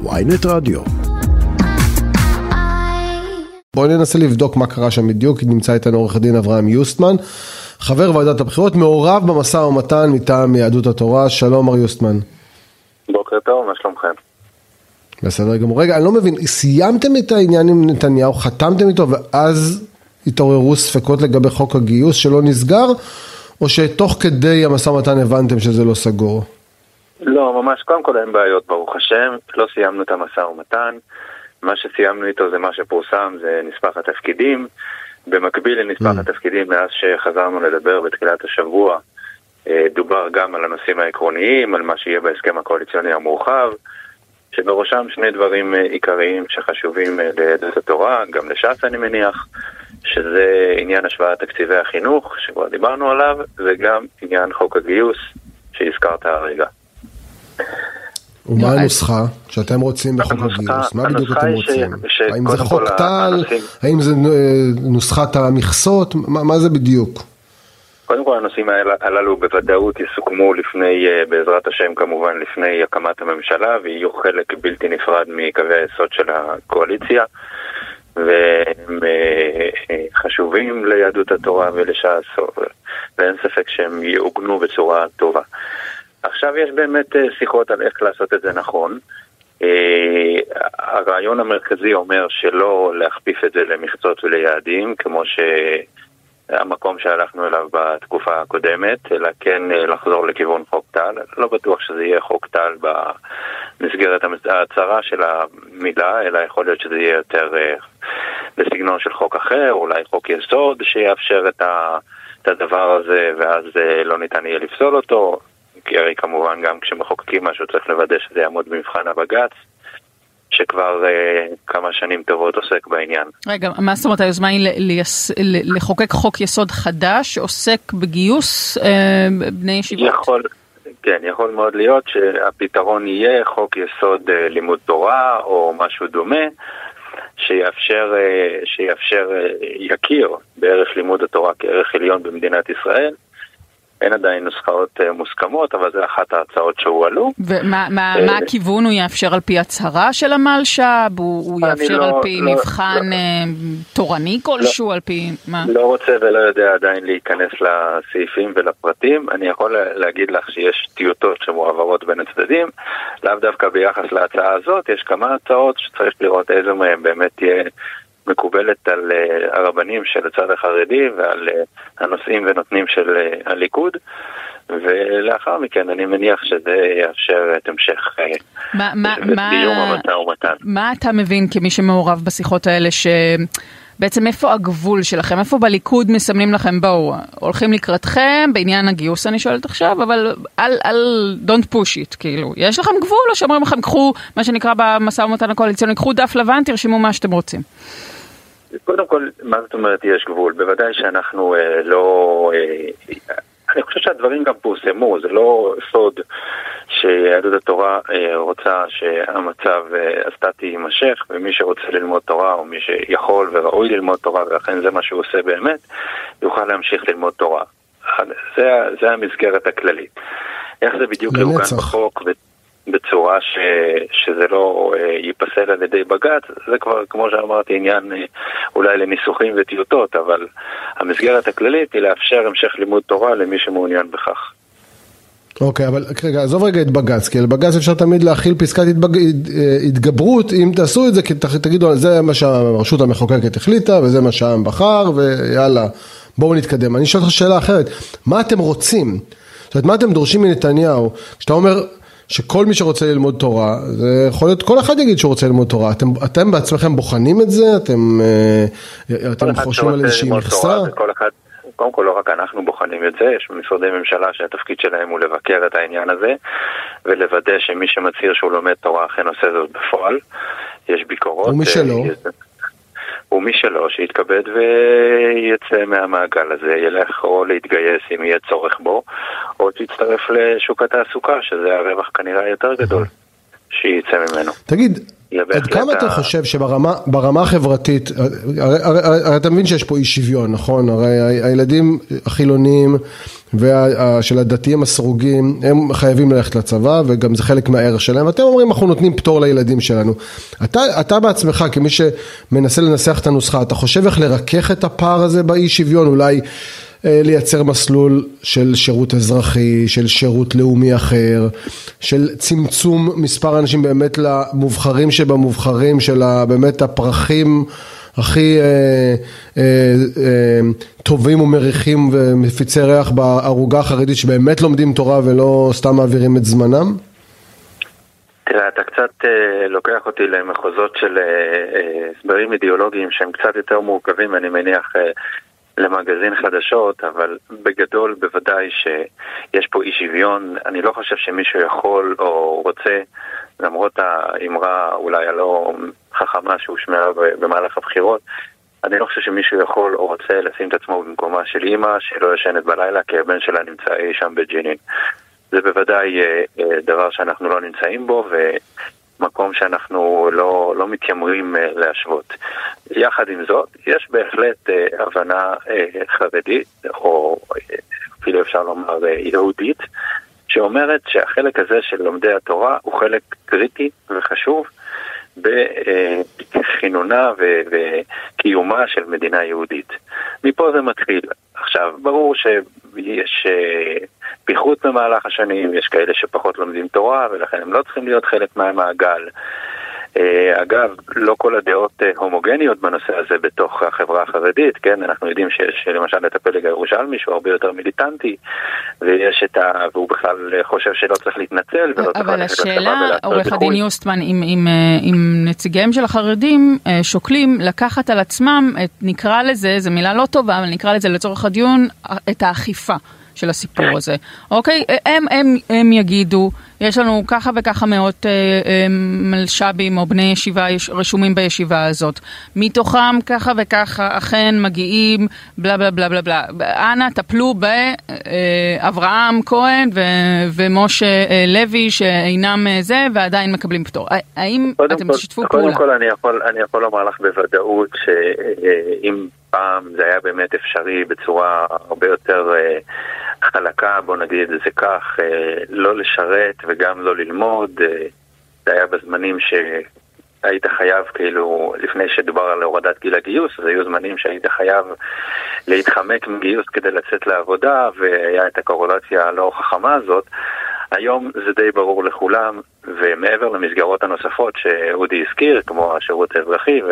ויינט רדיו. בואי ננסה לבדוק מה קרה שם בדיוק, נמצא איתנו עורך הדין אברהם יוסטמן, חבר ועדת הבחירות, מעורב במשא ומתן מטעם יהדות התורה, שלום מר יוסטמן. בוקר טוב, מה שלומכם? בסדר גמור. רגע, אני לא מבין, סיימתם את העניין עם נתניהו, חתמתם איתו ואז התעוררו ספקות לגבי חוק הגיוס שלא נסגר, או שתוך כדי המשא ומתן הבנתם שזה לא סגור? לא, ממש, קודם כל אין בעיות, ברוך השם, לא סיימנו את המשא ומתן. מה שסיימנו איתו זה מה שפורסם, זה נספח התפקידים. במקביל לנספח mm. התפקידים, מאז שחזרנו לדבר בתחילת השבוע, אה, דובר גם על הנושאים העקרוניים, על מה שיהיה בהסכם הקואליציוני המורחב, שבראשם שני דברים אה, עיקריים שחשובים אה, ליהדות התורה, גם לש"ס אני מניח, שזה עניין השוואת תקציבי החינוך, שכבר דיברנו עליו, וגם עניין חוק הגיוס שהזכרת הרגע. ומה הנוסחה שאתם רוצים בחוק הגיוס? מה בדיוק אתם רוצים? האם זה חוק טל? האם זה אה, נוסחת המכסות? מה זה בדיוק? קודם כל הנושאים הללו בוודאות יסוכמו לפני, אה, בעזרת השם כמובן, לפני הקמת הממשלה ויהיו חלק בלתי נפרד מקווי היסוד של הקואליציה והם אה, חשובים ליהדות התורה ולש"ס ואין ספק שהם יעוגנו בצורה טובה. עכשיו יש באמת אה, שיחות על איך לעשות את זה נכון. אה, הרעיון המרכזי אומר שלא להכפיף את זה למכסות וליעדים, כמו שהמקום שהלכנו אליו בתקופה הקודמת, אלא כן אה, לחזור לכיוון חוק טל. לא בטוח שזה יהיה חוק טל במסגרת ההצהרה של המילה, אלא יכול להיות שזה יהיה יותר בסגנון של חוק אחר, אולי חוק יסוד שיאפשר את הדבר הזה, ואז לא ניתן יהיה לפסול אותו. כי הרי כמובן גם כשמחוקקים משהו צריך לוודא שזה יעמוד במבחן הבג"ץ, שכבר uh, כמה שנים טובות עוסק בעניין. רגע, מה זאת אומרת, היוזמה היא ליס... לחוקק חוק יסוד חדש שעוסק בגיוס uh, בני ישיבות? יכול, כן, יכול מאוד להיות שהפתרון יהיה חוק יסוד uh, לימוד תורה או משהו דומה. שיאפשר, שיאפשר, יכיר בערך לימוד התורה כערך עליון במדינת ישראל, אין עדיין נוסחאות אה, מוסכמות, אבל זה אחת ההצעות שהועלו. ומה מה, מה אה, הכיוון? הוא יאפשר על פי הצהרה של המלש"ב? הוא, יאפשר לא, על פי לא, מבחן לא, אה, תורני כלשהו? על פי מה? לא רוצה ולא יודע עדיין להיכנס לסעיפים ולפרטים. אני יכול להגיד לך שיש טיוטות שמועברות בין הצדדים. לאו דווקא ביחס להצעה הזאת, יש כמה הצעות שצריך לראות איזה מהם באמת תהיה מקובלת על uh, הרבנים של הצד החרדי ועל uh, הנושאים ונותנים של uh, הליכוד ולאחר מכן אני מניח שזה יאפשר את המשך דיום המשא ומתן. מה אתה מבין כמי שמעורב בשיחות האלה ש... בעצם איפה הגבול שלכם? איפה בליכוד מסמנים לכם, בואו, הולכים לקראתכם בעניין הגיוס אני שואלת עכשיו, אבל אל, אל, don't push it, כאילו. יש לכם גבול או שאומרים לכם, קחו, מה שנקרא במשא ומתן הקואליציוני, קחו דף לבן, תרשמו מה שאתם רוצים. קודם כל, מה זאת אומרת יש גבול? בוודאי שאנחנו אה, לא... אה, אני חושב שהדברים גם פורסמו, זה לא סוד שיהדות התורה אה, רוצה שהמצב אה, הסטטי יימשך, ומי שרוצה ללמוד תורה, או מי שיכול וראוי ללמוד תורה, ולכן זה מה שהוא עושה באמת, יוכל להמשיך ללמוד תורה. זה, זה המסגרת הכללית. איך זה בדיוק יעוגן בחוק, בצורה ש, שזה לא אה, ייפסל על ידי בג"ץ, זה כבר, כמו שאמרתי, עניין אה, אולי לניסוחים וטיוטות, אבל המסגרת הכללית היא לאפשר המשך לימוד תורה למי שמעוניין בכך. אוקיי, okay, אבל רגע, עזוב רגע את בג"ץ, כי על בג"ץ אפשר תמיד להכיל פסקת התבג... התגברות, אם תעשו את זה, תגידו, זה מה שהרשות המחוקקת החליטה, וזה מה שהעם בחר, ויאללה, בואו נתקדם. אני אשאל אותך שאלה אחרת, מה אתם רוצים? זאת אומרת, מה אתם דורשים מנתניהו? כשאתה אומר, שכל מי שרוצה ללמוד תורה, זה יכול להיות, כל אחד יגיד שהוא רוצה ללמוד תורה. אתם, אתם בעצמכם בוחנים את זה? אתם, אה, אתם חושבים על איזושהי מכסה? קודם כל לא רק אנחנו בוחנים את זה, יש משרדי ממשלה שהתפקיד שלהם הוא לבקר את העניין הזה ולוודא שמי שמצהיר שהוא לומד תורה אכן עושה זאת בפועל. יש ביקורות. ומי שלא? אה, ומי שלא, שיתכבד ויצא מהמעגל הזה, ילך או להתגייס אם יהיה צורך בו, או שיצטרף לשוק התעסוקה, שזה הרווח כנראה היותר גדול, שיצא ממנו. תגיד, עד כמה אתה חושב שברמה החברתית, הרי אתה מבין שיש פה אי שוויון, נכון? הרי הילדים החילונים של הדתיים הסרוגים, הם חייבים ללכת לצבא וגם זה חלק מהערך שלהם, ואתם אומרים אנחנו נותנים פטור לילדים שלנו. אתה, אתה בעצמך כמי שמנסה לנסח את הנוסחה, אתה חושב איך לרכך את הפער הזה באי שוויון, אולי אה, לייצר מסלול של שירות אזרחי, של שירות לאומי אחר, של צמצום מספר האנשים באמת למובחרים שבמובחרים, של באמת הפרחים הכי אה, אה, אה, טובים ומריחים ומפיצי ריח בערוגה החרדית שבאמת לומדים תורה ולא סתם מעבירים את זמנם? תראה, אתה קצת אה, לוקח אותי למחוזות של אה, הסברים אה, אידיאולוגיים שהם קצת יותר מורכבים, אני מניח, אה, למגזין חדשות, אבל בגדול בוודאי שיש פה אי שוויון. אני לא חושב שמישהו יכול או רוצה, למרות האמרה אולי הלא חכמה שהושמעה במהלך הבחירות, אני לא חושב שמישהו יכול או רוצה לשים את עצמו במקומה של אימא שלא ישנת בלילה כי הבן שלה נמצא אי שם בג'נין. זה בוודאי אה, אה, דבר שאנחנו לא נמצאים בו, מקום שאנחנו לא, לא מתיימרים uh, להשוות. יחד עם זאת, יש בהחלט uh, הבנה uh, חרדית, או אפילו אפשר לומר יהודית, שאומרת שהחלק הזה של לומדי התורה הוא חלק קריטי וחשוב בכינונה וקיומה של מדינה יהודית. מפה זה מתחיל. עכשיו, ברור שיש פיחות במהלך השנים, יש כאלה שפחות לומדים תורה ולכן הם לא צריכים להיות חלק מהמעגל. אה, אגב, לא כל הדעות אה, הומוגניות בנושא הזה בתוך החברה החרדית, כן? אנחנו יודעים שיש למשל את הפלג הירושלמי שהוא הרבה יותר מיליטנטי, ויש את ה... והוא בכלל חושב שלא צריך להתנצל ולא צריך ללכת לצבא ולעשות אבל השאלה, עורך הדין יוסטמן, אם, אם, אה, אם נציגיהם של החרדים שוקלים לקחת על עצמם, את, נקרא לזה, זו מילה לא טובה, אבל נקרא לזה לצורך הדיון, את האכיפה. של הסיפור הזה. אוקיי? הם, הם, הם יגידו, יש לנו ככה וככה מאות אה, אה, מלש"בים או בני ישיבה רשומים בישיבה הזאת. מתוכם ככה וככה אכן מגיעים בלה בלה בלה בלה בלה. אנא טפלו באברהם אה, כהן ו, ומשה אה, לוי שאינם אה, זה ועדיין מקבלים פטור. האם אתם תשתפו פעולה? קודם כל אני יכול, אני יכול לומר לך בוודאות שאם פעם זה היה באמת אפשרי בצורה הרבה יותר... אה, חלקה, בוא נגיד את זה כך, אה, לא לשרת וגם לא ללמוד. אה, זה היה בזמנים שהיית חייב, כאילו, לפני שדובר על הורדת גיל הגיוס, אז היו זמנים שהיית חייב להתחמק מגיוס כדי לצאת לעבודה, והיה את הקורולציה הלא חכמה הזאת. היום זה די ברור לכולם, ומעבר למסגרות הנוספות שאודי הזכיר, כמו השירות האזרחי ו...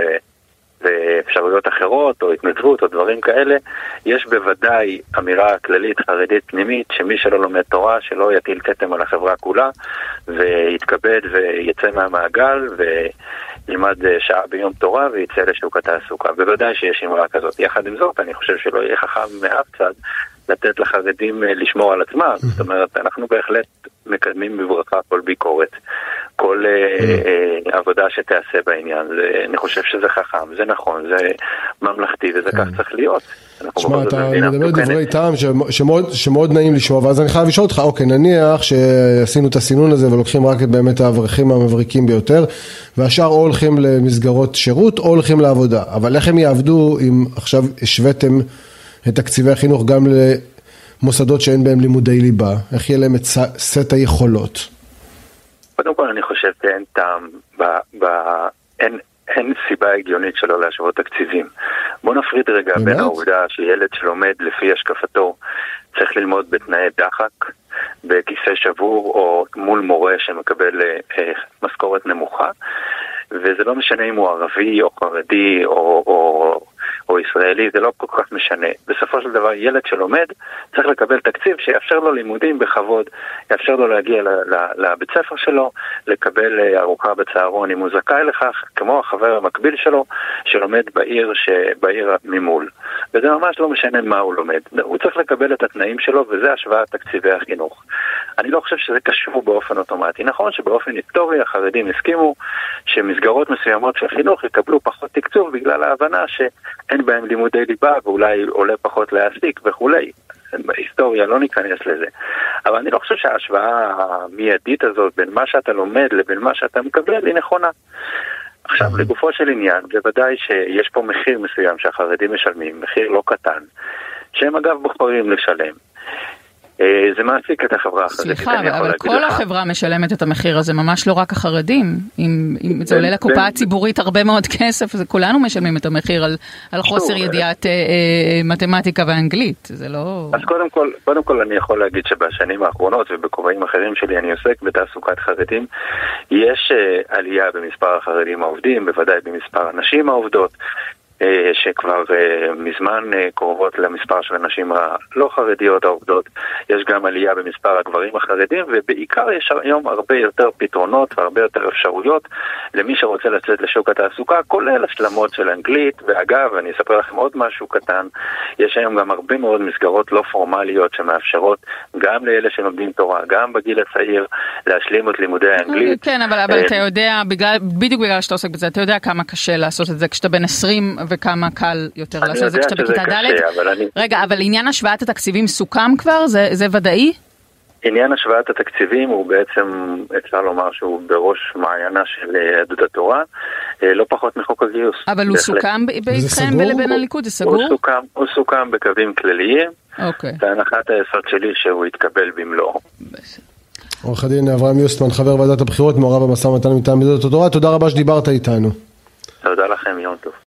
ואפשרויות אחרות, או התנדבות, או דברים כאלה, יש בוודאי אמירה כללית חרדית פנימית שמי שלא לומד תורה, שלא יטיל כתם על החברה כולה, ויתכבד ויצא מהמעגל, וילמד שעה ביום תורה ויצא לשוק התעסוקה. בוודאי שיש אמרה כזאת. יחד עם זאת, אני חושב שלא יהיה חכם מאף צד לתת לחרדים לשמור על עצמם. זאת אומרת, אנחנו בהחלט מקדמים בברכה כל ביקורת, כל uh, עבודה שתיעשה בעניין. אני חושב שזה חכם, זה נכון, זה ממלכתי וזה כך צריך להיות. תשמע, אתה מדבר דברי טעם שמאוד, שמאוד נעים לשמוע, ואז אני חייב לשאול אותך, אוקיי, נניח שעשינו את הסינון הזה ולוקחים רק את באמת האברכים המבריקים ביותר, והשאר או הולכים למסגרות שירות או הולכים לעבודה, אבל איך הם יעבדו אם עכשיו השוויתם את תקציבי החינוך גם למוסדות שאין בהם לימודי ליבה? איך יהיה להם את סט היכולות? קודם כל אני חושב שאין טעם, ב, ב, אין, אין סיבה הגיונית שלא להשוות תקציבים. בוא נפריד רגע באמת? בין העובדה שילד שלומד לפי השקפתו צריך ללמוד בתנאי דחק, בכיסא שבור או מול מורה שמקבל אה, משכורת נמוכה, וזה לא משנה אם הוא ערבי או חרדי או, או או ישראלי, זה לא כל כך משנה. בסופו של דבר ילד שלומד צריך לקבל תקציב שיאפשר לו לימודים בכבוד, יאפשר לו להגיע לבית ספר שלו, לקבל אה, ארוחה בצהרון אם הוא זכאי לכך, כמו החבר המקביל שלו שלומד בעיר, ש... בעיר ממול. וזה ממש לא משנה מה הוא לומד. הוא צריך לקבל את התנאים שלו וזה השוואת תקציבי החינוך. אני לא חושב שזה קשור באופן אוטומטי. נכון שבאופן היסטורי החרדים הסכימו שמסגרות מסוימות של חינוך יקבלו פחות תקצוב בגלל ההבנה שאין בהם לימודי ליבה ואולי עולה פחות להעסיק וכולי. בהיסטוריה, לא ניכנס לזה. אבל אני לא חושב שההשוואה המיידית הזאת בין מה שאתה לומד לבין מה שאתה מקבל היא נכונה. עכשיו, לגופו של עניין, בוודאי שיש פה מחיר מסוים שהחרדים משלמים, מחיר לא קטן, שהם אגב בוחרים לשלם. אה, זה מעסיק את החברה החרדית. סליחה, אבל, כל לך. החברה משלמת את המחיר הזה, ממש לא רק החרדים. אם, אם זה עולה לקופה הציבורית הרבה מאוד כסף, אז כולנו משלמים את המחיר על, על חוסר ידיעת אה, אה, מתמטיקה ואנגלית, זה לא... אז קודם כל, קודם כל אני יכול להגיד שבשנים האחרונות ובכובעים אחרים שלי אני עוסק בתעסוקת חרדים. יש אה, עלייה במספר החרדים העובדים, בוודאי במספר הנשים העובדות. אה, שכבר אה, מזמן אה, קרובות למספר של הנשים הלא חרדיות העובדות. יש גם עלייה במספר הגברים החרדים, ובעיקר יש היום הרבה יותר פתרונות והרבה יותר אפשרויות למי שרוצה לצאת לשוק התעסוקה, כולל השלמות של אנגלית. ואגב, אני אספר לכם עוד משהו קטן, יש היום גם הרבה מאוד מסגרות לא פורמליות שמאפשרות גם לאלה שלומדים תורה, גם בגיל הצעיר, להשלים את לימודי האנגלית. כן, אבל, אבל אתה יודע, בגלל, בדיוק בגלל שאתה עוסק בזה, אתה יודע כמה קשה לעשות את זה כשאתה בן 20 וכמה קל יותר לעשות את זה כשאתה בכיתה ד'. אני... רגע, אבל עניין השוואת התקציבים סוכם כבר? זה, זה ודאי? עניין השוואת התקציבים הוא בעצם, אפשר לומר שהוא בראש מעיינה של יהדות התורה, אה, לא פחות מחוק הגיוס. אבל הוא סוכם ביתכם ולבין הליכוד, זה סגור? הוא סוכם, הוא סוכם בקווים כלליים, אוקיי. והנחת היסוד שלי שהוא יתקבל במלואו. עורך הדין אברהם יוסטמן, חבר ועדת הבחירות, מעורב במשא ומתן מטעם יהדות התורה, תודה רבה שדיברת איתנו. תודה לכם, יום טוב.